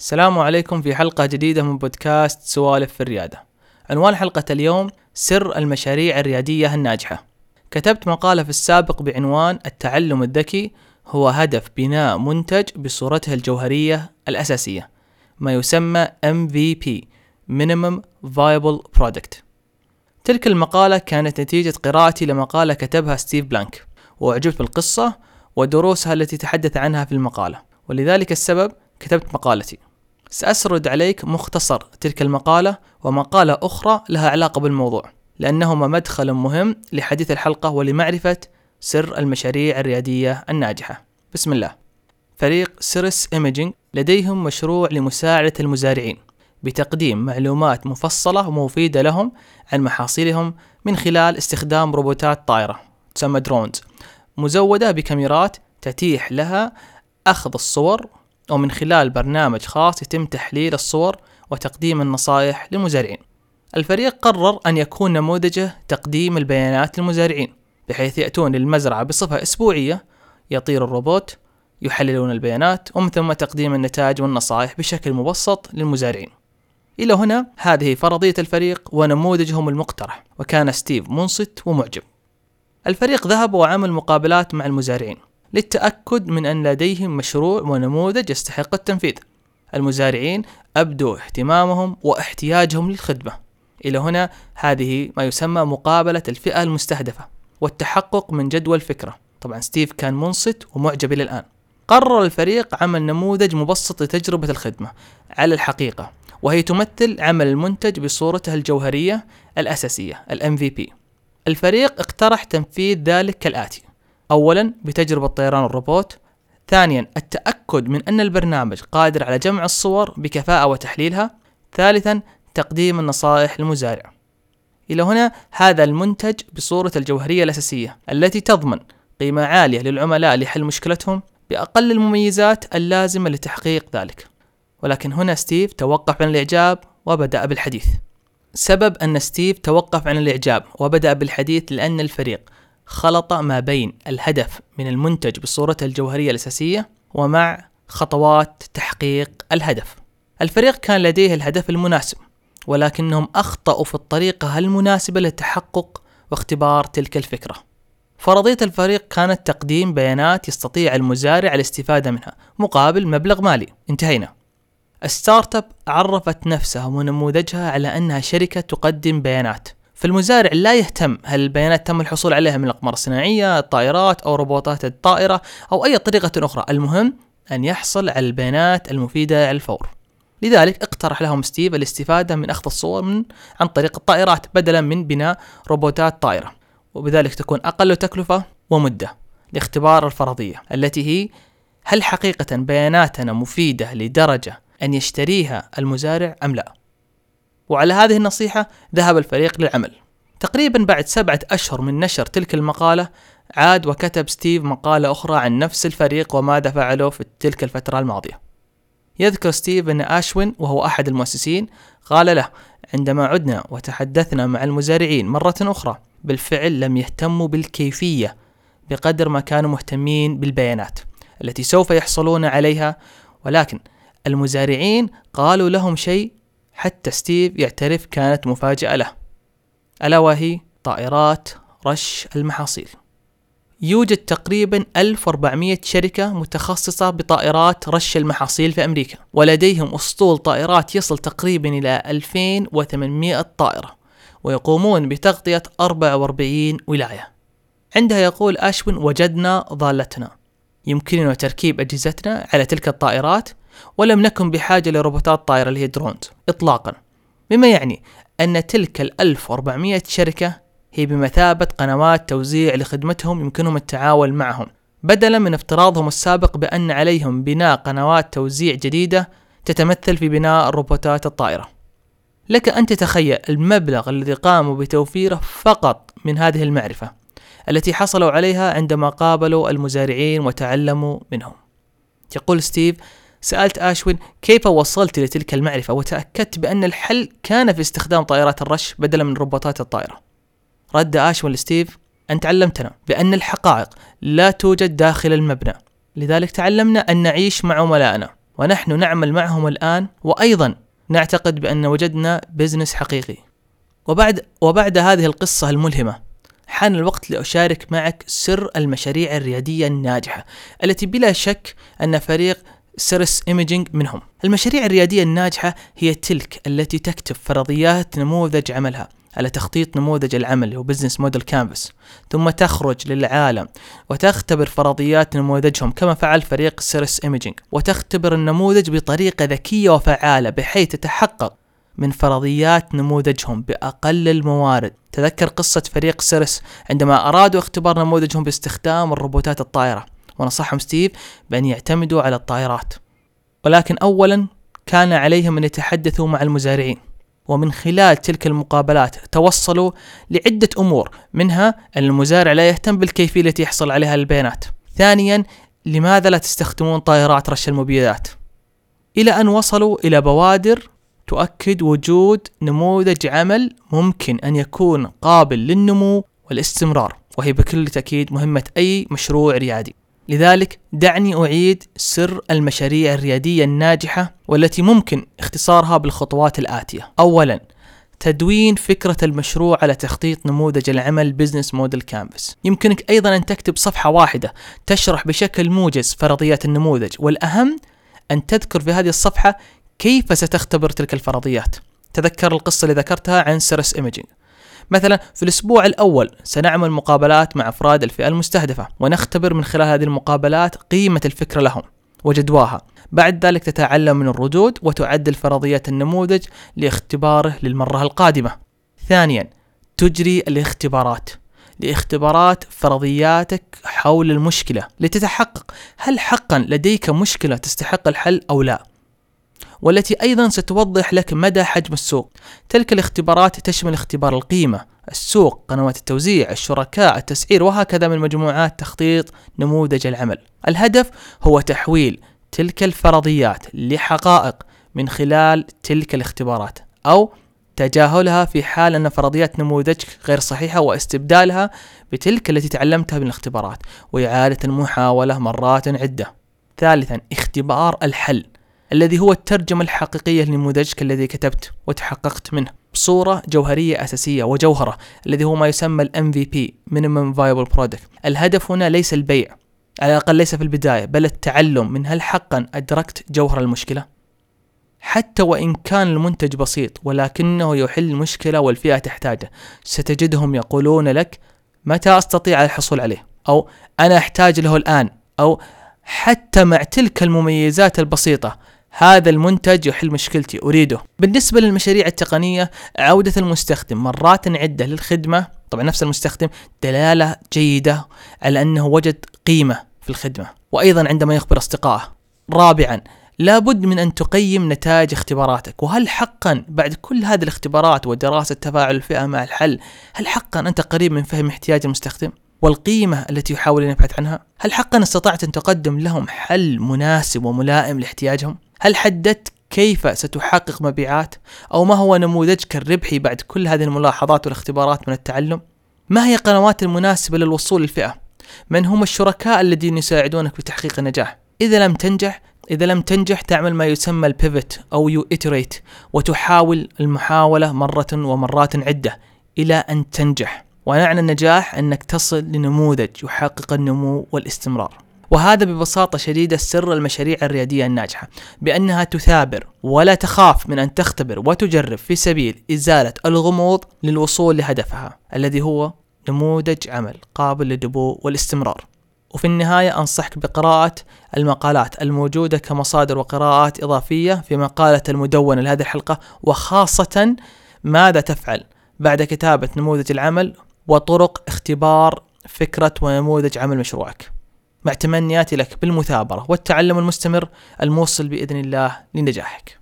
السلام عليكم في حلقة جديدة من بودكاست سوالف في الريادة. عنوان حلقة اليوم سر المشاريع الريادية الناجحة. كتبت مقالة في السابق بعنوان التعلم الذكي هو هدف بناء منتج بصورته الجوهرية الأساسية ما يسمى MVP Minimum Viable Product. تلك المقالة كانت نتيجة قراءتي لمقالة كتبها ستيف بلانك وأعجبت بالقصة ودروسها التي تحدث عنها في المقالة ولذلك السبب كتبت مقالتي سأسرد عليك مختصر تلك المقالة ومقالة أخرى لها علاقة بالموضوع لأنهما مدخل مهم لحديث الحلقة ولمعرفة سر المشاريع الريادية الناجحة. بسم الله. فريق سيرس إيميجينج لديهم مشروع لمساعدة المزارعين بتقديم معلومات مفصلة ومفيدة لهم عن محاصيلهم من خلال استخدام روبوتات طائرة تسمى درونز مزودة بكاميرات تتيح لها أخذ الصور ومن خلال برنامج خاص يتم تحليل الصور وتقديم النصائح للمزارعين. الفريق قرر أن يكون نموذجه تقديم البيانات للمزارعين بحيث يأتون للمزرعة بصفة أسبوعية يطير الروبوت يحللون البيانات ومن ثم تقديم النتائج والنصائح بشكل مبسط للمزارعين. إلى هنا هذه فرضية الفريق ونموذجهم المقترح وكان ستيف منصت ومعجب. الفريق ذهب وعمل مقابلات مع المزارعين. للتأكد من أن لديهم مشروع ونموذج يستحق التنفيذ. المزارعين أبدوا اهتمامهم واحتياجهم للخدمة. إلى هنا هذه ما يسمى مقابلة الفئة المستهدفة والتحقق من جدوى الفكرة. طبعا ستيف كان منصت ومعجب إلى الآن. قرر الفريق عمل نموذج مبسط لتجربة الخدمة. على الحقيقة وهي تمثل عمل المنتج بصورته الجوهرية الأساسية ال MVP الفريق اقترح تنفيذ ذلك كالآتي. أولا بتجربة طيران الروبوت ثانيا التأكد من أن البرنامج قادر على جمع الصور بكفاءة وتحليلها ثالثا تقديم النصائح للمزارع. إلى هنا هذا المنتج بصورة الجوهرية الأساسية التي تضمن قيمة عالية للعملاء لحل مشكلتهم بأقل المميزات اللازمة لتحقيق ذلك. ولكن هنا ستيف توقف عن الإعجاب وبدأ بالحديث. سبب أن ستيف توقف عن الإعجاب وبدأ بالحديث لأن الفريق خلط ما بين الهدف من المنتج بصورته الجوهرية الأساسية ومع خطوات تحقيق الهدف. الفريق كان لديه الهدف المناسب ولكنهم أخطأوا في الطريقة المناسبة للتحقق واختبار تلك الفكرة. فرضية الفريق كانت تقديم بيانات يستطيع المزارع الاستفادة منها مقابل مبلغ مالي. انتهينا. ال startup عرفت نفسها ونموذجها على أنها شركة تقدم بيانات. فالمزارع لا يهتم هل البيانات تم الحصول عليها من الأقمار الصناعية، الطائرات أو روبوتات الطائرة أو أي طريقة أخرى، المهم أن يحصل على البيانات المفيدة على الفور. لذلك اقترح لهم ستيف الاستفادة من أخذ الصور من عن طريق الطائرات بدلا من بناء روبوتات طائرة، وبذلك تكون أقل تكلفة ومدة لاختبار الفرضية التي هي هل حقيقة بياناتنا مفيدة لدرجة أن يشتريها المزارع أم لا؟ وعلى هذه النصيحة ذهب الفريق للعمل. تقريبا بعد سبعة أشهر من نشر تلك المقالة عاد وكتب ستيف مقالة أخرى عن نفس الفريق وماذا فعلوا في تلك الفترة الماضية. يذكر ستيف أن أشوين وهو أحد المؤسسين قال له عندما عدنا وتحدثنا مع المزارعين مرة أخرى بالفعل لم يهتموا بالكيفية بقدر ما كانوا مهتمين بالبيانات التي سوف يحصلون عليها ولكن المزارعين قالوا لهم شيء حتى ستيف يعترف كانت مفاجأة له. ألا وهي طائرات رش المحاصيل. يوجد تقريبا 1400 شركة متخصصة بطائرات رش المحاصيل في أمريكا ولديهم أسطول طائرات يصل تقريبا إلى 2800 طائرة ويقومون بتغطية 44 ولاية. عندها يقول أشوين وجدنا ضالتنا. يمكننا تركيب أجهزتنا على تلك الطائرات ولم نكن بحاجة لروبوتات طائرة اللي هي درونز إطلاقا. مما يعني أن تلك ال 1400 شركة هي بمثابة قنوات توزيع لخدمتهم يمكنهم التعاون معهم. بدلا من افتراضهم السابق بأن عليهم بناء قنوات توزيع جديدة تتمثل في بناء الروبوتات الطائرة لك أن تتخيل المبلغ الذي قاموا بتوفيره فقط من هذه المعرفة التي حصلوا عليها عندما قابلوا المزارعين وتعلموا منهم. يقول ستيف سألت أشوين كيف وصلت لتلك المعرفة وتأكدت بأن الحل كان في استخدام طائرات الرش بدلا من روبوتات الطائرة. رد أشوين لستيف أنت علمتنا بأن الحقائق لا توجد داخل المبنى. لذلك تعلمنا أن نعيش مع عملائنا ونحن نعمل معهم الآن وأيضا نعتقد بأن وجدنا business حقيقي. وبعد وبعد هذه القصة الملهمة حان الوقت لأشارك معك سر المشاريع الريادية الناجحة التي بلا شك أن فريق سيرس إيميجينج منهم. المشاريع الريادية الناجحة هي تلك التي تكتب فرضيات نموذج عملها على تخطيط نموذج العمل أو business model canvas ثم تخرج للعالم وتختبر فرضيات نموذجهم كما فعل فريق سيرس إيميجينج. وتختبر النموذج بطريقة ذكية وفعالة بحيث تتحقق من فرضيات نموذجهم بأقل الموارد. تذكر قصة فريق سيرس عندما أرادوا اختبار نموذجهم باستخدام الروبوتات الطائرة. ونصحهم ستيف بأن يعتمدوا على الطائرات. ولكن أولا كان عليهم أن يتحدثوا مع المزارعين ومن خلال تلك المقابلات توصلوا لعدة أمور منها أن المزارع لا يهتم بالكيفية التي يحصل عليها البيانات ثانيا لماذا لا تستخدمون طائرات رش المبيدات؟ إلى أن وصلوا إلى بوادر تؤكد وجود نموذج عمل ممكن أن يكون قابل للنمو والاستمرار وهي بكل تأكيد مهمة أي مشروع ريادي. لذلك دعني أعيد سر المشاريع الريادية الناجحة والتي ممكن اختصارها بالخطوات الآتية. أولا تدوين فكرة المشروع على تخطيط نموذج العمل business model canvas يمكنك أيضا أن تكتب صفحة واحدة تشرح بشكل موجز فرضيات النموذج والأهم أن تذكر في هذه الصفحة كيف ستختبر تلك الفرضيات. تذكر القصة اللي ذكرتها عن سيرس ايميجينج مثلا في الأسبوع الأول سنعمل مقابلات مع أفراد الفئة المستهدفة ونختبر من خلال هذه المقابلات قيمة الفكرة لهم وجدواها. بعد ذلك تتعلم من الردود وتعدل فرضيات النموذج لاختباره للمرة القادمة. ثانيا تجري الاختبارات. لاختبارات فرضياتك حول المشكلة لتتحقق هل حقا لديك مشكلة تستحق الحل أو لا. والتي أيضا ستوضح لك مدى حجم السوق. تلك الاختبارات تشمل اختبار القيمة السوق قنوات التوزيع الشركاء التسعير وهكذا من مجموعات تخطيط نموذج العمل. الهدف هو تحويل تلك الفرضيات لحقائق من خلال تلك الاختبارات أو تجاهلها في حال أن فرضيات نموذجك غير صحيحة واستبدالها بتلك التي تعلمتها من الاختبارات وإعادة المحاولة مرات عدة. ثالثا اختبار الحل. الذي هو الترجمة الحقيقية لنموذجك الذي كتبت وتحققت منه. بصورة جوهرية أساسية وجوهرة الذي هو ما يسمى ال MVP Minimum Viable Product. الهدف هنا ليس البيع على الأقل ليس في البداية بل التعلم من هل حقا أدركت جوهر المشكلة؟ حتى وإن كان المنتج بسيط ولكنه يحل المشكلة والفئة تحتاجه ستجدهم يقولون لك متى أستطيع الحصول عليه أو أنا أحتاج له الآن أو حتى مع تلك المميزات البسيطة هذا المنتج يحل مشكلتي أريده بالنسبة للمشاريع التقنية عودة المستخدم مرات عدة للخدمة طبعا نفس المستخدم دلالة جيدة على أنه وجد قيمة في الخدمة وأيضا عندما يخبر أصدقائه رابعا لابد من أن تقيم نتائج اختباراتك وهل حقا بعد كل هذه الاختبارات ودراسة تفاعل الفئة مع الحل هل حقا أنت قريب من فهم احتياج المستخدم؟ والقيمة التي يحاول أن يبحث عنها؟ هل حقا استطعت أن تقدم لهم حل مناسب وملائم لاحتياجهم؟ هل حددت كيف ستحقق مبيعات أو ما هو نموذجك الربحي بعد كل هذه الملاحظات والاختبارات من التعلم؟ ما هي القنوات المناسبة للوصول للفئة؟ من هم الشركاء الذين يساعدونك في تحقيق النجاح؟ إذا لم تنجح إذا لم تنجح تعمل ما يسمى ال pivot أو iterate وتحاول المحاولة مرة ومرات عدة إلى أن تنجح ومعنى النجاح أنك تصل لنموذج يحقق النمو والاستمرار وهذا ببساطة شديدة سر المشاريع الريادية الناجحة بأنها تثابر ولا تخاف من أن تختبر وتجرب في سبيل إزالة الغموض للوصول لهدفها الذي هو نموذج عمل قابل للدبو والاستمرار. وفي النهاية أنصحك بقراءة المقالات الموجودة كمصادر وقراءات إضافية في مقالة المدونة لهذه الحلقة وخاصة ماذا تفعل بعد كتابة نموذج العمل وطرق اختبار فكرة ونموذج عمل مشروعك. مع تمنياتي لك بالمثابرة والتعلم المستمر الموصل بإذن الله لنجاحك.